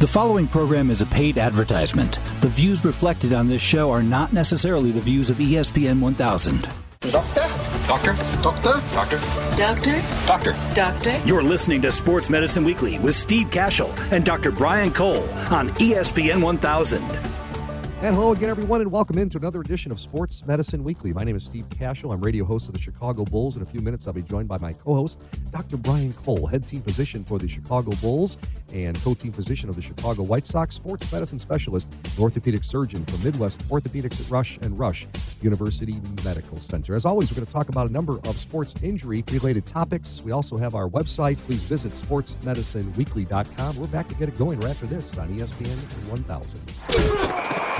The following program is a paid advertisement. The views reflected on this show are not necessarily the views of ESPN 1000. Doctor? Doctor? Doctor? Doctor? Doctor? Doctor? Doctor? You're listening to Sports Medicine Weekly with Steve Kashul and Dr. Brian Cole on ESPN 1000. And hello again, everyone, and welcome into another edition of Sports Medicine Weekly. My name is Steve Kashul. I'm radio host of the Chicago Bulls. In a few minutes, I'll be joined by my co host, Dr. Brian Cole, head team physician for the Chicago Bulls and co team physician of the Chicago White Sox, sports medicine specialist, orthopedic surgeon for Midwest Orthopedics at Rush and Rush University Medical Center. As always, we're going to talk about a number of sports injury related topics. We also have our website. Please visit sportsmedicineweekly.com. We're back to get it going right after this on ESPN 1000.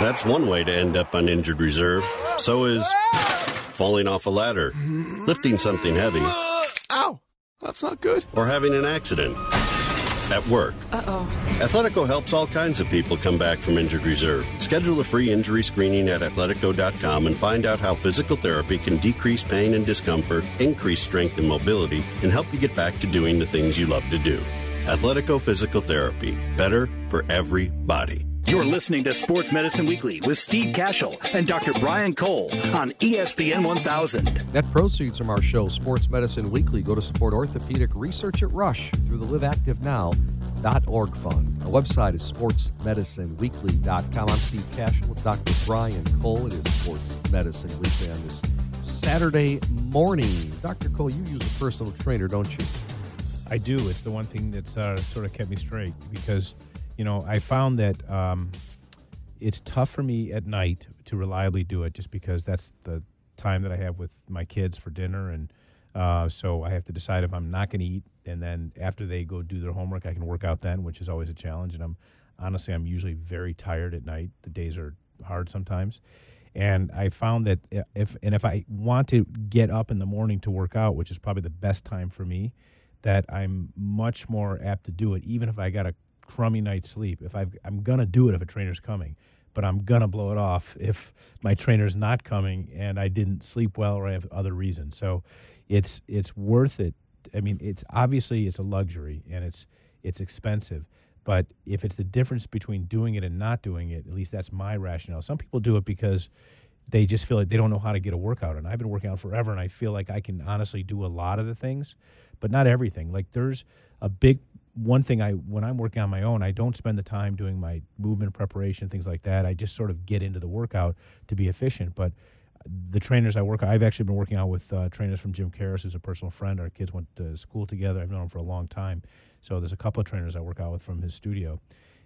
That's one way to end up on injured reserve. So is falling off a ladder, lifting something heavy, Ow! That's not good. or having an accident at work. Uh-oh. Athletico helps all kinds of people come back from injured reserve. Schedule a free injury screening at athletico.com and find out how physical therapy can decrease pain and discomfort, increase strength and mobility, and help you get back to doing the things you love to do. Athletico Physical Therapy. Better for everybody. You're listening to Sports Medicine Weekly with Steve Kashul and Dr. Brian Cole on ESPN 1000. Net proceeds from our show, Sports Medicine Weekly, go to support orthopedic research at Rush through the liveactivenow.org fund. Our website is sportsmedicineweekly.com. I'm Steve Kashul with Dr. Brian Cole. It is Sports Medicine Weekly on this Saturday morning. Dr. Cole, you use a personal trainer, don't you? I do. It's the one thing that's uh, sort of kept me straight because, you know, I found that um, it's tough for me at night to reliably do it just because that's the time that I have with my kids for dinner. And uh, so I have to decide if I'm not going to eat. And then after they go do their homework, I can work out then, which is always a challenge. And I'm honestly, I'm usually very tired at night. The days are hard sometimes. And I found that if, and if I want to get up in the morning to work out, which is probably the best time for me, that I'm much more apt to do it, even if I got a crummy night's sleep. If I've, I'm gonna do it if a trainer's coming, but I'm gonna blow it off if my trainer's not coming and I didn't sleep well or I have other reasons. So it's it's worth it. I mean, it's obviously it's a luxury and it's it's expensive. But if it's the difference between doing it and not doing it, at least that's my rationale. Some people do it because they just feel like they don't know how to get a workout. And I've been working out forever, and I feel like I can honestly do a lot of the things, but not everything. Like there's a big one thing I when I'm working on my own, I don't spend the time doing my movement preparation, things like that. I just sort of get into the workout to be efficient. But the trainers I work, I've actually been working out with uh, trainers from Jim Karas, who's a personal friend. Our kids went to school together. I've known him for a long time. So there's a couple of trainers I work out with from his studio,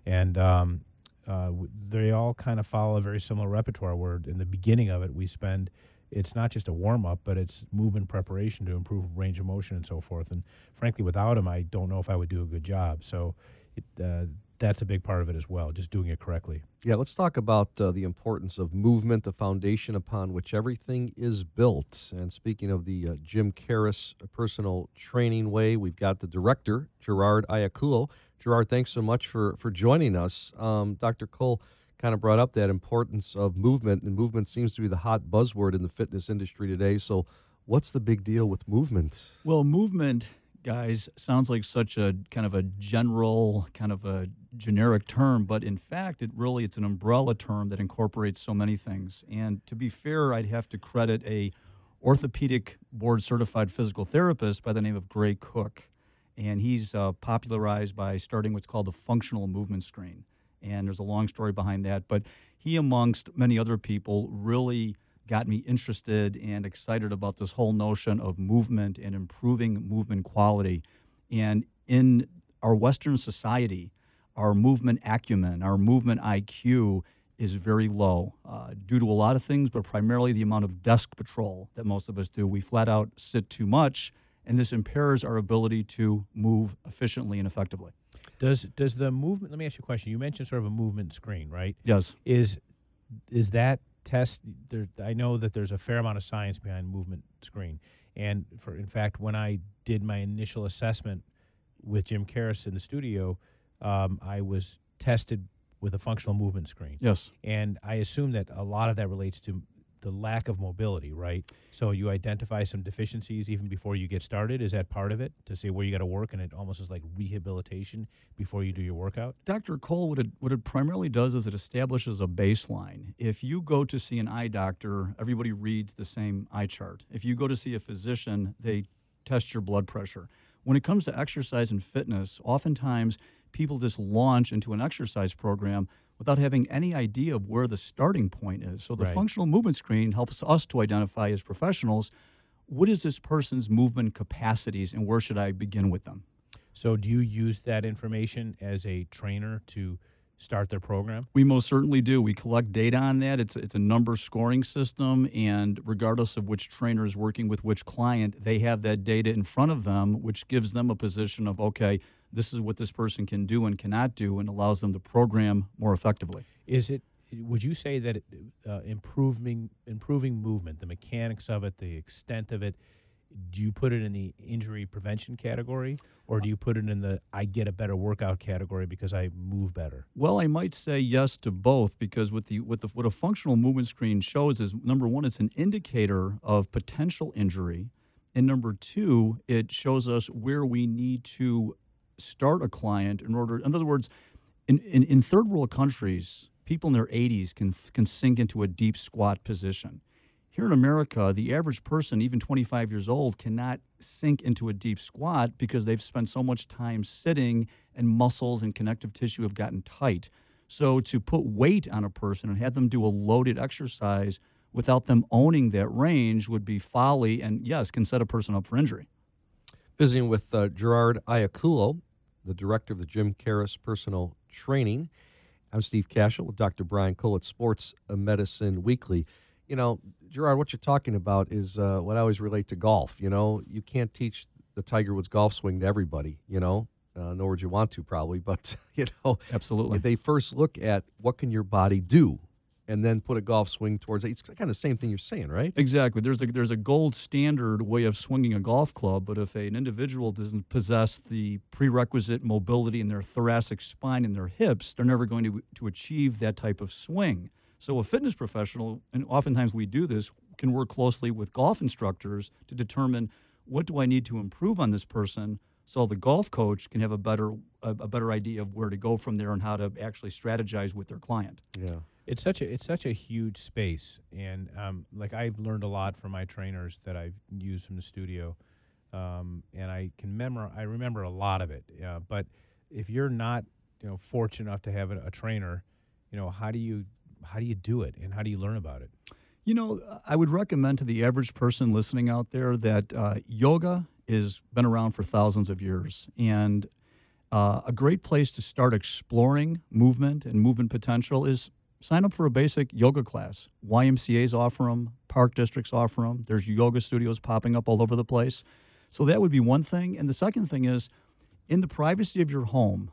and um, uh, they all kind of follow a very similar repertoire. Where in the beginning of it, we spend it's not just a warm up, but it's movement preparation to improve range of motion and so forth. And frankly, without him, I don't know if I would do a good job. So it, uh, that's a big part of it as well, just doing it correctly. Yeah, let's talk about uh, the importance of movement, the foundation upon which everything is built. And speaking of the uh, Jim Karas personal training way, we've got the director, Gerard Iaculo. Gerard, thanks so much for, for joining us. Um, Dr. Cole kind of brought up that importance of movement, and movement seems to be the hot buzzword in the fitness industry today. So, what's the big deal with movement? Well, movement, guys, sounds like such a kind of a general, kind of a generic term, but in fact, it really it's an umbrella term that incorporates so many things. And to be fair, I'd have to credit a orthopedic board certified physical therapist by the name of Gray Cook, and he's uh, popularized by starting what's called the functional movement screen. And there's a long story behind that, but he, amongst many other people, really got me interested and excited about this whole notion of movement and improving movement quality. And in our Western society, our movement acumen, our movement IQ is very low uh, due to a lot of things, but primarily the amount of desk patrol that most of us do. We flat out sit too much, and this impairs our ability to move efficiently and effectively. Does does the movement? Let me ask you a question. You mentioned sort of a movement screen, right? Yes. Is is that test? There, I know that there's a fair amount of science behind movement screen, and for in fact, when I did my initial assessment with Jim Karas in the studio, um, I was tested with a functional movement screen. Yes. And I assume that a lot of that relates to the lack of mobility, right? So you identify some deficiencies even before you get started. Is that part of it to see where you got to work, and it almost is like rehabilitation before you do your workout? Dr. Cole, what it, what it primarily does is it establishes a baseline. If you go to see an eye doctor, everybody reads the same eye chart. If you go to see a physician, they test your blood pressure. When it comes to exercise and fitness, oftentimes people just launch into an exercise program without having any idea of where the starting point is. So the Right. functional movement screen helps us to identify as professionals what is this person's movement capacities and where should I begin with them. So do you use that information as a trainer to start their program? We most certainly do. We collect data on that. It's it's a number scoring system, and regardless of which trainer is working with which client, they have that data in front of them, which gives them a position of okay, this is what this person can do and cannot do, and allows them to program more effectively. Is it? Would you say that it, uh, improving improving movement, the mechanics of it, the extent of it, do you put it in the injury prevention category, or do you put it in the I get a better workout category because I move better? Well, I might say yes to both because with the with the what a functional movement screen shows is number one, it's an indicator of potential injury, and number two, it shows us where we need to start a client in order. In other words, in, in, in third world countries, people in their 80s can can sink into a deep squat position. Here in America, the average person, even 25 years old, cannot sink into a deep squat because they've spent so much time sitting and muscles and connective tissue have gotten tight. So to put weight on a person and have them do a loaded exercise without them owning that range would be folly and yes, can set a person up for injury. Visiting with uh, Gerard Iaculo, the director of the Jim Karas Personal Training. I'm Steve Kashul with Dr. Brian Cole at Sports Medicine Weekly. You know, Gerard, what you're talking about is uh, what I always relate to golf. You know, you can't teach the Tiger Woods golf swing to everybody, you know, uh, nor would you want to probably, but, you know, Absolutely. they first look at what can your body do and then put a golf swing towards it. It's kind of the same thing you're saying, right? Exactly. There's a there's a gold standard way of swinging a golf club, but if an individual doesn't possess the prerequisite mobility in their thoracic spine and their hips, they're never going to to achieve that type of swing. So a fitness professional, and oftentimes we do this, can work closely with golf instructors to determine what do I need to improve on this person, so the golf coach can have a better a, a better idea of where to go from there and how to actually strategize with their client. Yeah. It's such a it's such a huge space, and um, like I've learned a lot from my trainers that I've used from the studio, um, and I can memor I remember a lot of it. Uh, but if you're not you know fortunate enough to have a, a trainer, you know how do you how do you do it, and how do you learn about it? You know, I would recommend to the average person listening out there that uh, yoga has been around for thousands of years. And uh, a great place to start exploring movement and movement potential is sign up for a basic yoga class. YMCA's offer them, park districts offer them. There's yoga studios popping up all over the place. So that would be one thing. And the second thing is, in the privacy of your home,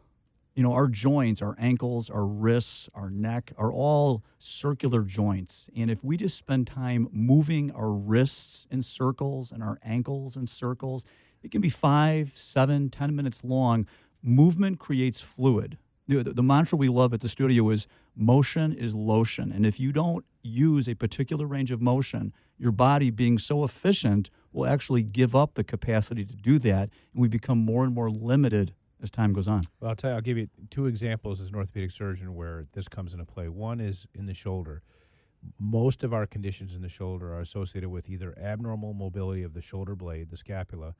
you know, our joints, our ankles, our wrists, our neck are all circular joints. And if we just spend time moving our wrists in circles and our ankles in circles, it can be five, seven, ten minutes long. Movement creates fluid. The, the, the mantra we love at the studio is motion is lotion. And if you don't use a particular range of motion, your body being so efficient will actually give up the capacity to do that. And we become more and more limited as time goes on. Well, I'll tell you, I'll give you two examples as an orthopedic surgeon where this comes into play. One is in the shoulder. Most of our conditions in the shoulder are associated with either abnormal mobility of the shoulder blade, the scapula,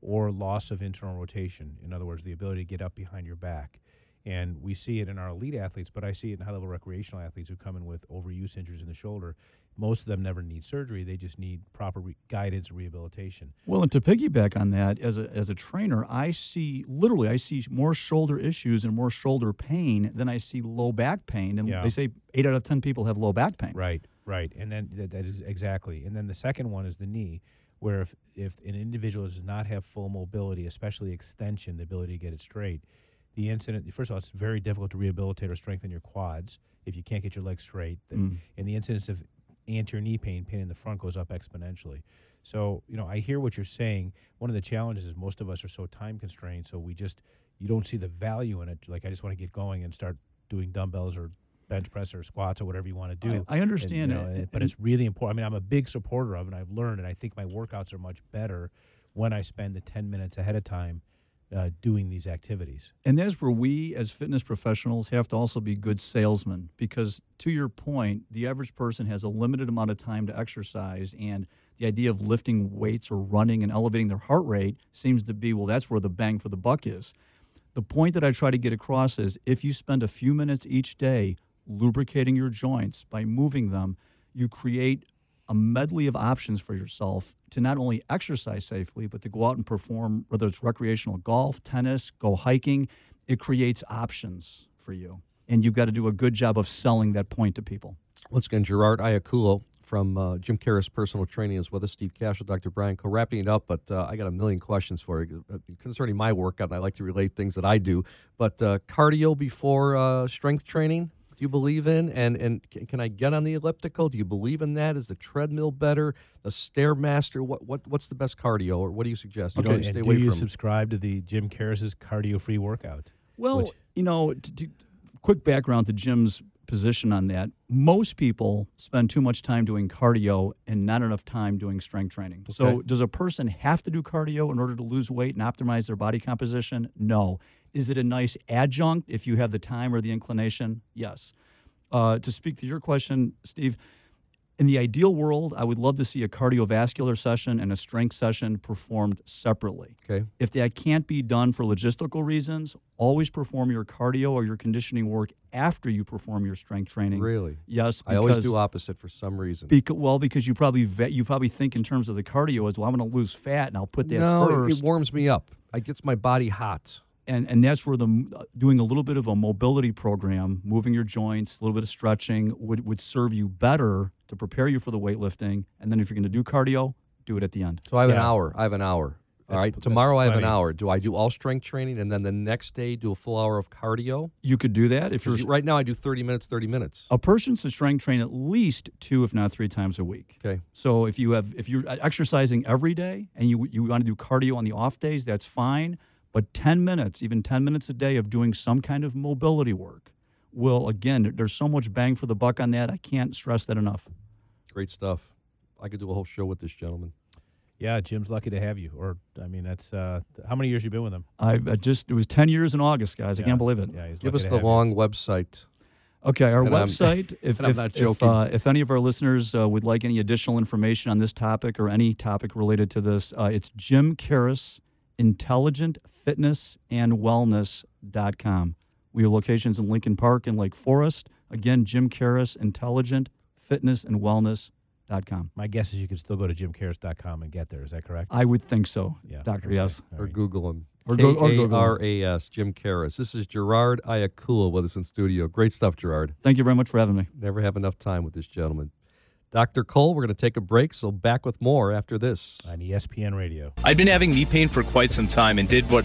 or loss of internal rotation. In other words, the ability to get up behind your back. And we see it in our elite athletes, but I see it in high level recreational athletes who come in with overuse injuries in the shoulder. Most of them never need surgery, they just need proper re- guidance and rehabilitation. Well, and to piggyback on that, as a, as a trainer, I see literally I see more shoulder issues and more shoulder pain than I see low back pain. And Yeah. they say eight out of ten people have low back pain. Right, right, and then that, that is exactly. And then the second one is the knee, where if if an individual does not have full mobility, especially extension, the ability to get it straight, the incident. First of all, it's very difficult to rehabilitate or strengthen your quads if you can't get your legs straight. Mm. And the incidence of anterior knee pain, pain in the front, goes up exponentially. So you know, I hear what you're saying. One of the challenges is most of us are so time constrained, so we just you don't see the value in it. Like I just want to get going and start doing dumbbells or bench press or squats or whatever you want to do. I, I understand And, you know, it, but it's really important. I mean, I'm a big supporter of it. and I've learned, and I think my workouts are much better when I spend the 10 minutes ahead of time uh, doing these activities. And that's where we, as fitness professionals, have to also be good salesmen because, to your point, the average person has a limited amount of time to exercise. And the idea of lifting weights or running and elevating their heart rate seems to be well, that's where the bang for the buck is. The point that I try to get across is if you spend a few minutes each day lubricating your joints by moving them, you create a medley of options for yourself to not only exercise safely, but to go out and perform, whether it's recreational golf, tennis, go hiking. It creates options for you. And you've got to do a good job of selling that point to people. Once again, Gerard Iaculo from uh, Jim Karas Personal Training is with us. Steve Kashul, Dr. Brian Co. Wrapping it up, but uh, I got a million questions for you uh, concerning my workout, and I like to relate things that I do. But uh, cardio before uh, strength training, do you believe in? And and c- can I get on the elliptical? Do you believe in that? Is the treadmill better? The stairmaster? What what what's the best cardio, or what do you suggest? You Okay, know, and stay do away you from. subscribe to the Jim Karas's cardio-free workout? Well, Which- you know, to, to, quick background to Jim's position on that. Most people spend too much time doing cardio and not enough time doing strength training. So, does a person have to do cardio in order to lose weight and optimize their body composition? No. Is it a nice adjunct if you have the time or the inclination? Yes. Uh, to speak to your question, Steve, in the ideal world, I would love to see a cardiovascular session and a strength session performed separately. okay. If that can't be done for logistical reasons, always perform your cardio or your conditioning work after you perform your strength training. Really? Yes, I always do opposite for some reason. Because, well, because you probably ve- you probably think in terms of the cardio as well. I'm going to lose fat and I'll put that no, first, it warms me up. It gets my body hot. And and that's where the uh, doing a little bit of a mobility program, moving your joints, a little bit of stretching would would serve you better to prepare you for the weightlifting. And then if you're going to do cardio, do it at the end. So I have an hour. I have an hour. All That's- right. that's Tomorrow I have an hour. Do I do all strength training and then the next day do a full hour of cardio? You could do that if you're 'Cause right now I do 30 minutes, 30 minutes. a person should strength train at least two, if not three times a week. Okay. So if you have if you're exercising every day and you you want to do cardio on the off days, that's fine. But 10 minutes, even 10 minutes a day of doing some kind of mobility work will again there's so much bang for the buck on that. I can't stress that enough. Great stuff. I could do a whole show with this gentleman. Yeah, Jim's lucky to have you. Or I mean, that's uh, how many years you been with him? I've I just it was 10 years in August, guys. I can't believe it. Yeah, he's Give lucky us to the have you. long website. Okay, our And I'm- website. if I'm if, not if, uh, if any of our listeners uh, would like any additional information on this topic or any topic related to this, uh, it's Jim Karas, Intelligent Fitness and We have locations in Lincoln Park and Lake Forest. Again, Jim Karas, Intelligent Fitness and My guess is you can still go to jimkaras.com and get there. Is that correct? I would think so, yeah. Doctor. okay, Yes. all Or right. Google him. Or go- or Google him. K-A-R-A-S, Jim Karas. This is Gerard Iaculo with us in studio. Great stuff, Gerard. Thank you very much for having me. Never have enough time with this gentleman. Dr. Cole, we're going to take a break, so back with more after this. On ESPN Radio. I'd been having knee pain for quite some time and did what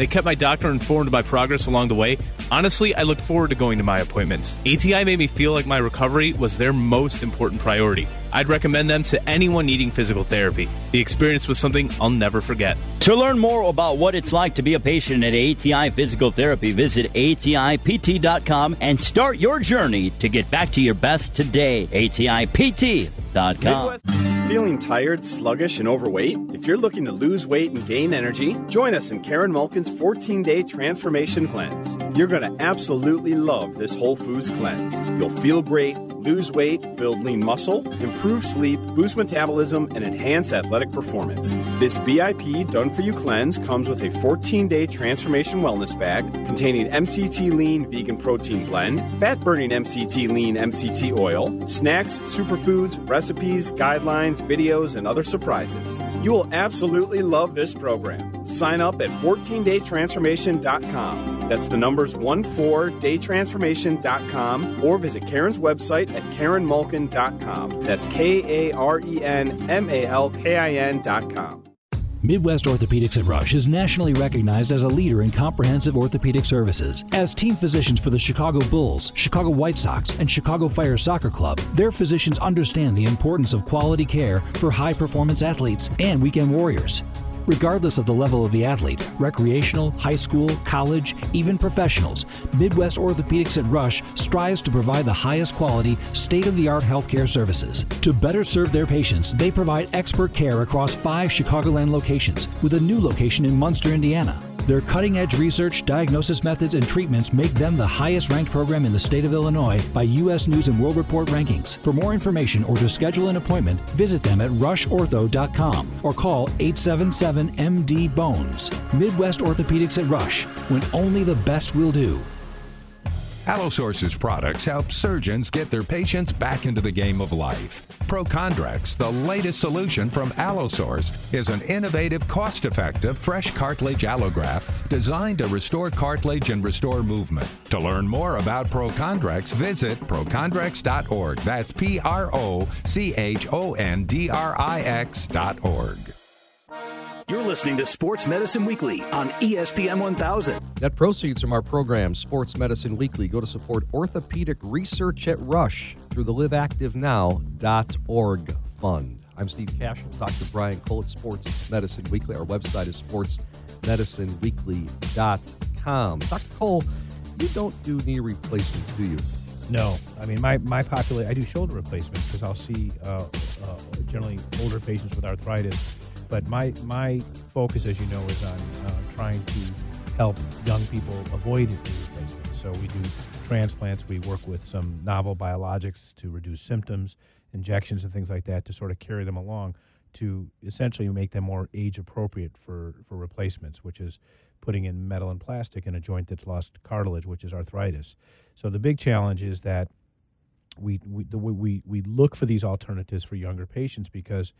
They kept my doctor informed of my progress along the way. Honestly, I looked forward to going to my appointments. ATI made me feel like my recovery was their most important priority. I'd recommend them to anyone needing physical therapy. The experience was something I'll never forget. To learn more about what it's like to be a patient at ATI Physical Therapy, visit ATIPT.com and start your journey to get back to your best today. ATIPT.com. Feeling tired, sluggish, and overweight? If you're looking to lose weight and gain energy, join us in Karen Malkin's 14 day transformation cleanse. You're going to absolutely love this Whole Foods cleanse. You'll feel great, lose weight, build lean muscle, improve sleep, boost metabolism, and enhance athletic performance. This VIP Done For You cleanse comes with a 14 day transformation wellness bag containing MCT Lean Vegan Protein Blend, fat burning MCT Lean MCT Oil, snacks, superfoods, recipes, guidelines, videos, and other surprises. You will absolutely love this program. Sign up at 14daytransformation.com. That's the numbers 14daytransformation.com or visit Karen's website at karenmalkin.com. That's K A R E N M A L K I N.com. Midwest Orthopedics at Rush is nationally recognized as a leader in comprehensive orthopedic services. As team physicians for the Chicago Bulls, Chicago White Sox, and Chicago Fire Soccer Club, their physicians understand the importance of quality care for high performance athletes and weekend warriors. Regardless of the level of the athlete, recreational, high school, college, even professionals, Midwest Orthopedics at Rush strives to provide the highest quality, state of the art healthcare services. To better serve their patients, they provide expert care across five Chicagoland locations, with a new location in Munster, Indiana. Their cutting edge research, diagnosis methods, and treatments make them the highest ranked program in the state of Illinois by U.S. News and World Report rankings. For more information or to schedule an appointment, visit them at rushortho.com or call 877 MD Bones. Midwest Orthopedics at Rush, when only the best will do. Allosource's products help surgeons get their patients back into the game of life. ProChondrix, the latest solution from Allosource, is an innovative, cost effective, fresh cartilage allograft designed to restore cartilage and restore movement. To learn more about ProChondrix, visit prochondrix.org. That's P R O C H O N D R I X.org. You're listening to Sports Medicine Weekly on ESPN 1000. Net proceeds from our program, Sports Medicine Weekly, go to support orthopedic research at Rush through the liveactivenow.org fund. I'm Steve Kashul, Dr. Brian Cole at Sports Medicine Weekly. Our website is sportsmedicineweekly.com. Dr. Cole, you don't do knee replacements, do you? No, I mean my my population. I do shoulder replacements because I'll see uh, uh, generally older patients with arthritis. But my my focus, as you know, is on uh, trying to help young people avoid knee replacements. So we do transplants. We work with some novel biologics to reduce symptoms, injections, and things like that to sort of carry them along to essentially make them more age appropriate for for replacements, which is putting in metal and plastic in a joint that's lost cartilage, which is arthritis. So the big challenge is that we we the, we we look for these alternatives for younger patients because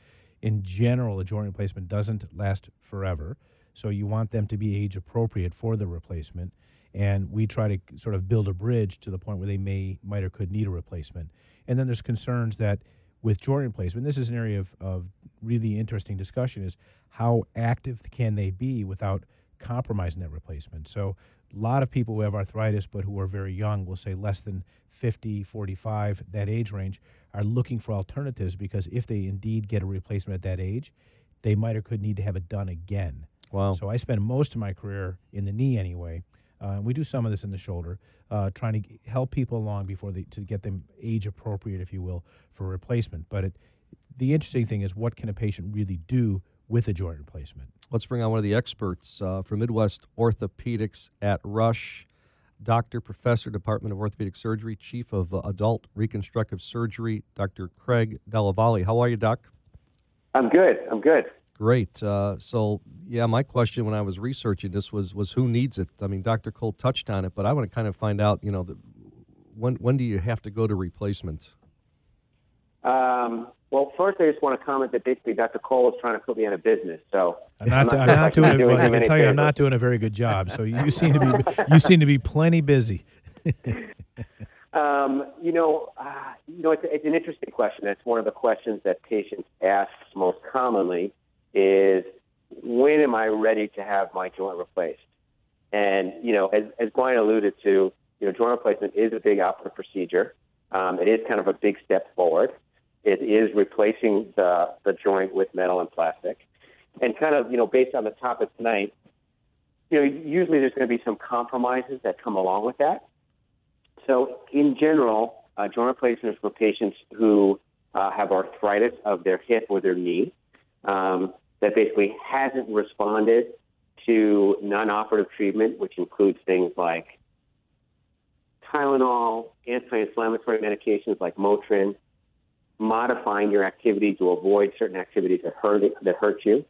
in general a joint replacement doesn't last forever. So you want them to be age appropriate for the replacement and we try to sort of build a bridge to the point where they may might or could need a replacement. And then there's concerns that with joint replacement, this is an area of, of really interesting discussion is how active can they be without compromising that replacement. So a lot of people who have arthritis but who are very young we'll say less than 50, 45, that age range, are looking for alternatives because if they indeed get a replacement at that age, they might or could need to have it done again. Wow. So I spend most of my career in the knee anyway. Uh, we do some of this in the shoulder, uh, trying to g- help people along before they to get them age appropriate, if you will, for replacement. But it, the interesting thing is, what can a patient really do with a joint replacement? Let's bring on one of the experts uh, from Midwest Orthopedics at Rush, Doctor, Professor, Department of Orthopedic Surgery, Chief of uh, Adult Reconstructive Surgery, Dr. Craig Della Valle. How are you, Doc? I'm good. I'm good. Great. Uh, so, yeah, my question when I was researching this was was who needs it? I mean, Dr. Cole touched on it, but I want to kind of find out, you know, the, when when do you have to go to replacement? Um, well, first, I just want to comment that basically Dr. Cole is trying to put me out of business. So I'm not, I'm sure if not doing Well, I can tell you, I'm not doing a very good job. So you seem to be, you seem to be plenty busy. Um, you know, uh, you know, it's, it's an interesting question. It's one of the questions that patients ask most commonly is, when am I ready to have my joint replaced? And you know, as, as Brian alluded to, you know, joint replacement is a big operative procedure. Um, it is kind of a big step forward. It is replacing the the joint with metal and plastic, and kind of you know, based on the topic tonight, you know, usually there's going to be some compromises that come along with that. So, in general, uh, joint replacements for patients who uh, have arthritis of their hip or their knee um, that basically hasn't responded to non-operative treatment, which includes things like Tylenol, anti-inflammatory medications like Motrin, modifying your activity to avoid certain activities that hurt that hurt you,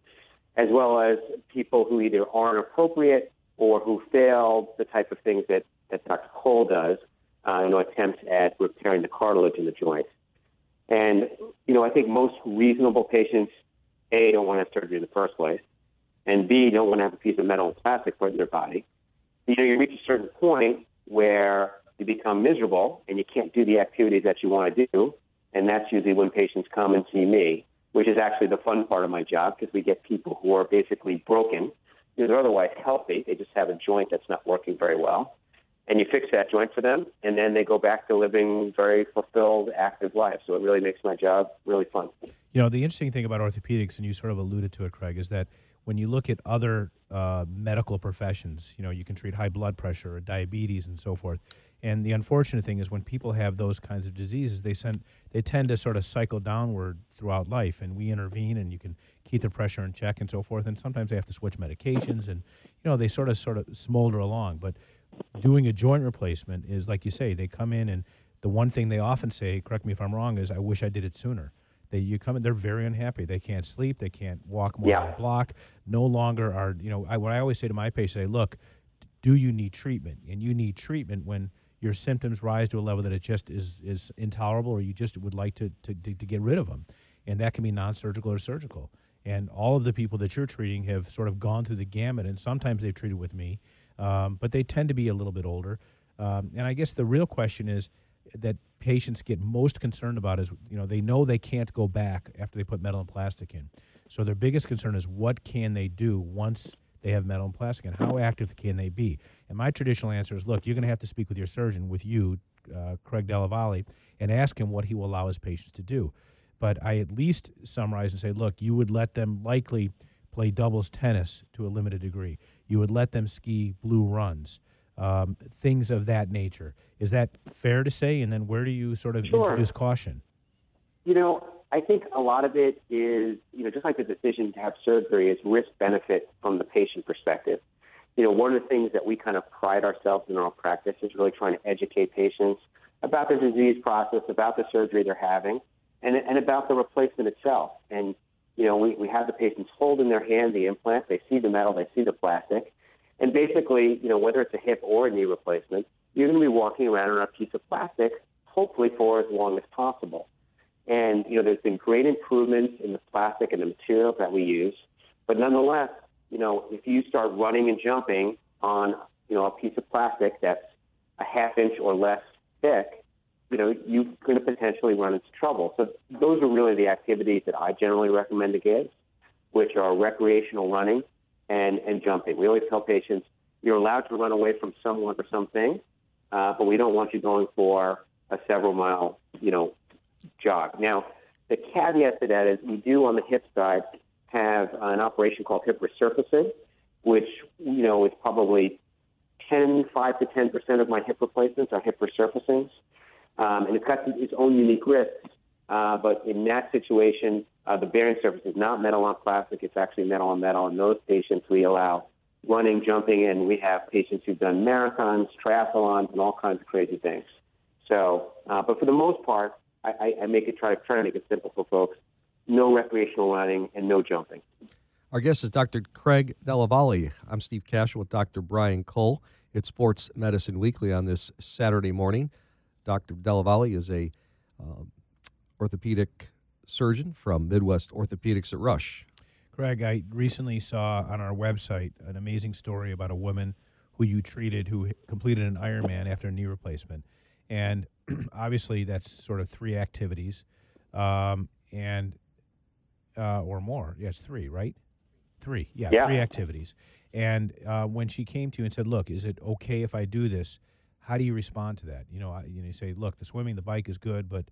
as well as people who either aren't appropriate or who fail the type of things that, that Dr. Cole does, uh, you know, attempts at repairing the cartilage in the joint. And, you know, I think most reasonable patients, A, don't want to have surgery in the first place, and B, don't want to have a piece of metal and plastic put in their body. you know, you reach a certain point where you become miserable and you can't do the activities that you want to do. And that's usually when patients come and see me, which is actually the fun part of my job because we get people who are basically broken. They're otherwise healthy. They just have a joint that's not working very well. And you fix that joint for them, and then they go back to living very fulfilled, active lives. So it really makes my job really fun. You know, the interesting thing about orthopedics, and you sort of alluded to it, Craig, is that when you look at other uh, medical professions, you know, you can treat high blood pressure or diabetes and so forth. And the unfortunate thing is when people have those kinds of diseases, they send they tend to sort of cycle downward throughout life, and we intervene, and you can keep the pressure in check and so forth. And sometimes they have to switch medications, and you know they sort of sort of smolder along. But doing a joint replacement is like you say, they come in, and the one thing they often say, correct me if I'm wrong, is I wish I did it sooner. They you come in, they're very unhappy. They can't sleep. They can't walk more Yeah. than a block. No longer are you know. I, what I always say to my patients, I say, look, do you need treatment? And you need treatment when your symptoms rise to a level that it just is is intolerable, or you just would like to to, to, to get rid of them, and that can be non-surgical or surgical. And all of the people that you're treating have sort of gone through the gamut, and sometimes they've treated with me, um, but they tend to be a little bit older. Um, and I guess the real question is that patients get most concerned about is you know they know they can't go back after they put metal and plastic in. So their biggest concern is what can they do once they have metal and plastic and how active can they be? And my traditional answer is look, you're going to have to speak with your surgeon, with you, uh, Craig Della Valle, and ask him what he will allow his patients to do. But I at least summarize and say, look, you would let them likely play doubles tennis to a limited degree. You would let them ski blue runs, um, things of that nature. Is that fair to say? And then where do you sort of Sure. introduce caution? You know, I think a lot of it is, you know, just like the decision to have surgery is risk benefit from the patient perspective. You know, one of the things that we kind of pride ourselves in our practice is really trying to educate patients about the disease process, about the surgery they're having, and, and about the replacement itself. And, you know, we, we have the patients hold in their hand the implant, they see the metal, they see the plastic, and basically, you know, whether it's a hip or a knee replacement, you're going to be walking around on a piece of plastic, hopefully for as long as possible. And you know, there's been great improvements in the plastic and the materials that we use, but nonetheless, you know, if you start running and jumping on you know a piece of plastic that's a half inch or less thick, you know, you're going to potentially run into trouble. So those are really the activities that I generally recommend to kids, which are recreational running and and jumping. We always tell patients you're allowed to run away from someone or something, uh, but we don't want you going for a several mile, you know, jog. Now, the caveat to that is we do on the hip side have an operation called hip resurfacing, which you know is probably 10, 5 to 10 percent of my hip replacements are hip resurfacings, um, and it's got its own unique risks. Uh, but in that situation, uh, the bearing surface is not metal on plastic; it's actually metal on metal. And those patients we allow running, jumping, and we have patients who've done marathons, triathlons, and all kinds of crazy things. So, uh, but for the most part, I, I, I make it try try to make it simple for folks. No recreational running and no jumping. Our guest is Dr. Craig Della Valle. I'm Steve Cash with Dr. Brian Cole. It's Sports Medicine Weekly on this Saturday morning. Dr. Della Valle is a uh, orthopedic surgeon from Midwest Orthopedics at Rush. Greg, I recently saw on our website an amazing story about a woman who you treated who completed an Ironman after a knee replacement. And obviously, that's sort of three activities um, and uh, or more. Yes, three, right? Three. Yeah, Yeah. three activities. And uh, when she came to you and said, "Look, is it okay if I do this?" How do you respond to that? You know, I, you know, you say, "Look, the swimming, the bike is good, but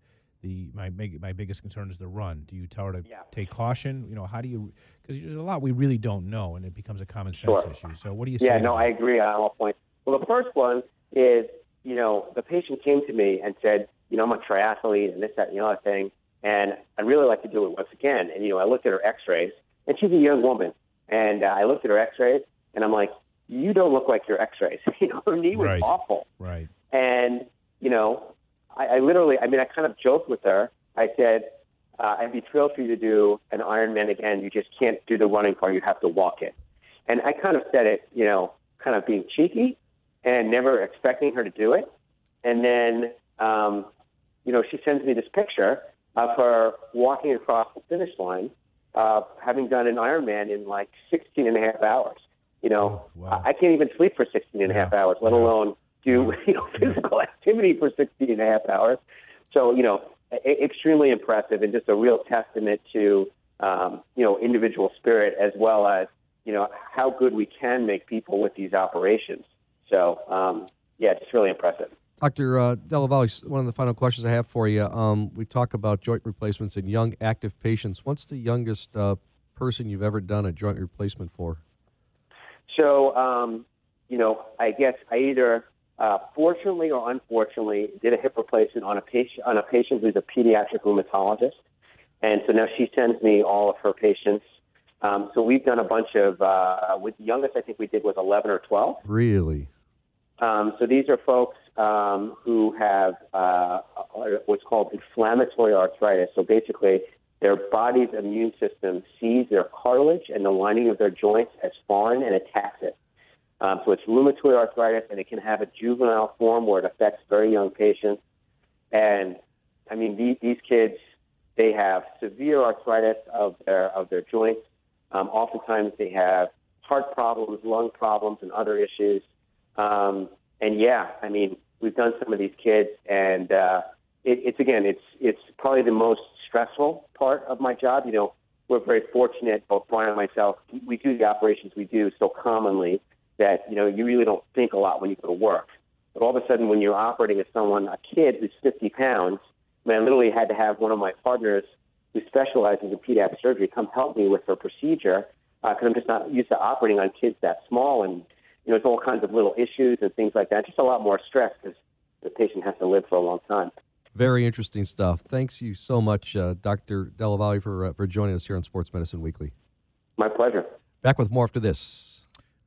the my big, my biggest concern is the run." Do you tell her to take caution? You know, how do you? Because there's a lot we really don't know, and it becomes a common sense Sure. issue. So, what do you say? Yeah, no. I agree on all points. Well, the first one is, you know, the patient came to me and said, you know, I'm a triathlete and this, that, and the other thing, and I'd really like to do it once again. And, you know, I looked at her x-rays, and she's a young woman. And uh, I looked at her x-rays, and I'm like, you don't look like your x-rays. you know, her knee was Right. awful. Right. And, you know, I, I literally, I mean, I kind of joked with her. I said, uh, I'd be thrilled for you to do an Ironman again. You just can't do the running part. You have to walk it. And I kind of said it, you know, kind of being cheeky and never expecting her to do it. And then, um, you know, she sends me this picture of her walking across the finish line, uh, having done an Ironman in like 16 and a half hours. You know, I I can't even sleep for 16 and a half hours, let alone do you know physical activity for 16 and a half hours. So you know, extremely impressive and just a real testament to um, you know individual spirit as well as you know how good we can make people with these operations. So um, yeah, it's really impressive. Dr. Uh, Della Valle, one of the final questions I have for you. Um, we talk about joint replacements in young active patients. What's the youngest uh, person you've ever done a joint replacement for? So, um, you know, I guess I either uh, fortunately or unfortunately did a hip replacement on a patient on a patient who's a pediatric rheumatologist, and so now she sends me all of her patients. Um, so we've done a bunch of. Uh, with the youngest, I think we did was 11 or 12. Really? Um, so these are folks um, who have uh, what's called inflammatory arthritis. So basically, their body's immune system sees their cartilage and the lining of their joints as foreign and attacks it. Um, so it's rheumatoid arthritis, and it can have a juvenile form where it affects very young patients. And I mean, these, these kids, they have severe arthritis of their of their joints. Um, oftentimes, they have heart problems, lung problems, and other issues. Um, and yeah, I mean, we've done some of these kids, and uh, it, it's again, it's it's probably the most stressful part of my job. You know, we're very fortunate, both Brian and myself. We do the operations we do so commonly that you know you really don't think a lot when you go to work. But all of a sudden, when you're operating as someone, a kid who's 50 pounds, I mean, I literally had to have one of my partners who specializes in pediatric surgery come help me with her procedure because I'm just not used to operating on kids that small and you know, it's all kinds of little issues and things like that. Just a lot more stress because the patient has to live for a long time. Very interesting stuff. Thanks you so much, uh, Dr. Della Valle, for, uh, for joining us here on Sports Medicine Weekly. My pleasure. Back with more after this.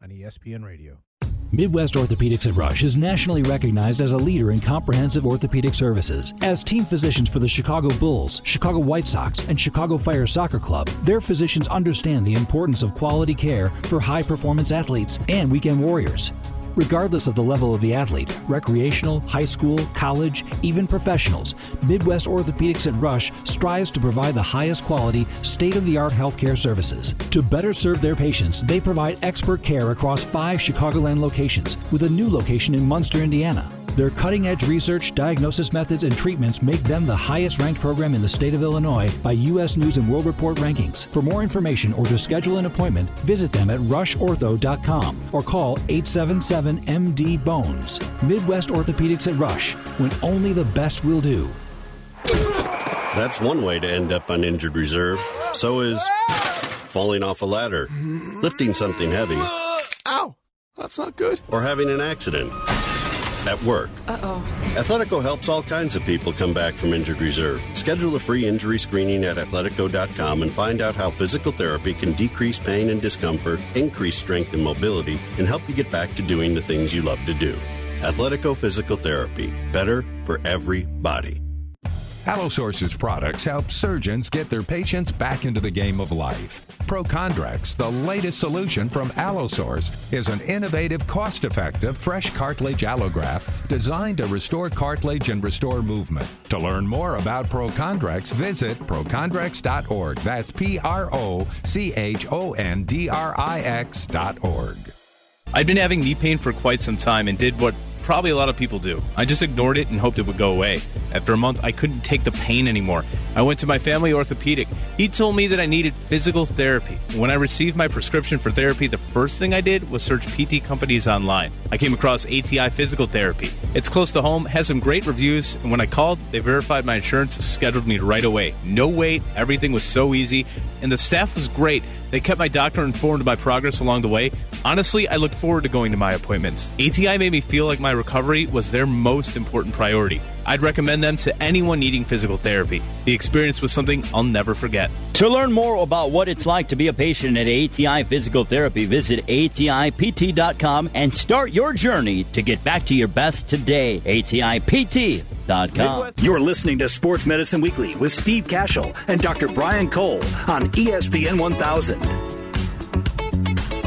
On ESPN Radio. Midwest Orthopedics at Rush is nationally recognized as a leader in comprehensive orthopedic services. As team physicians for the Chicago Bulls, Chicago White Sox, and Chicago Fire Soccer Club, their physicians understand the importance of quality care for high performance athletes and weekend warriors. Regardless of the level of the athlete, recreational, high school, college, even professionals, Midwest Orthopedics at Rush strives to provide the highest quality, state of the art healthcare services. To better serve their patients, they provide expert care across five Chicagoland locations, with a new location in Munster, Indiana. Their cutting edge research, diagnosis methods, and treatments make them the highest ranked program in the state of Illinois by U.S. News and World Report rankings. For more information or to schedule an appointment, visit them at rushortho.com or call 877 MD Bones. Midwest Orthopedics at Rush, when only the best will do. That's one way to end up on injured reserve. So is falling off a ladder, lifting something heavy, Ow! That's not good. or having an accident at work. Uh oh. Athletico helps all kinds of people come back from injured reserve. Schedule a free injury screening at athletico.com and find out how physical therapy can decrease pain and discomfort, increase strength and mobility, and help you get back to doing the things you love to do. Athletico Physical Therapy. Better for everybody. Allosource's products help surgeons get their patients back into the game of life. ProChondrix, the latest solution from Allosource, is an innovative, cost effective, fresh cartilage allograft designed to restore cartilage and restore movement. To learn more about ProChondrix, visit prochondrix.org. That's P R O C H O N D R I X.org. I'd been having knee pain for quite some time and did what probably a lot of people do. I just ignored it and hoped it would go away. After a month, I couldn't take the pain anymore. I went to my family orthopedic. He told me that I needed physical therapy. When I received my prescription for therapy, the first thing I did was search PT companies online. I came across ATI Physical Therapy. It's close to home, has some great reviews, and when I called, they verified my insurance, scheduled me right away. No wait, everything was so easy, and the staff was great. They kept my doctor informed of my progress along the way. Honestly, I look forward to going to my appointments. ATI made me feel like my recovery was their most important priority. I'd recommend them to anyone needing physical therapy. The experience was something I'll never forget. To learn more about what it's like to be a patient at ATI Physical Therapy, visit ATIPT.com and start your journey to get back to your best today. ATIPT.com. You're listening to Sports Medicine Weekly with Steve Kashul and Dr. Brian Cole on ESPN 1000.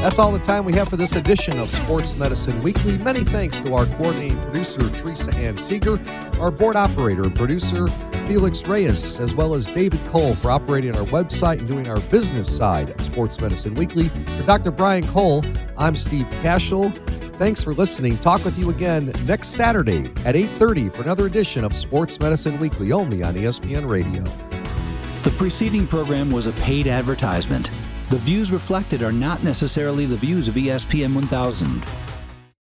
That's all the time we have for this edition of Sports Medicine Weekly. Many thanks to our coordinating producer, Teresa Ann Seeger, our board operator and producer, Felix Reyes, as well as David Cole for operating our website and doing our business side of Sports Medicine Weekly. For Dr. Brian Cole, I'm Steve Kashul. Thanks for listening. Talk with you again next Saturday at 8:30 for another edition of Sports Medicine Weekly only on ESPN Radio. The preceding program was a paid advertisement. The views reflected are not necessarily the views of ESPN 1000.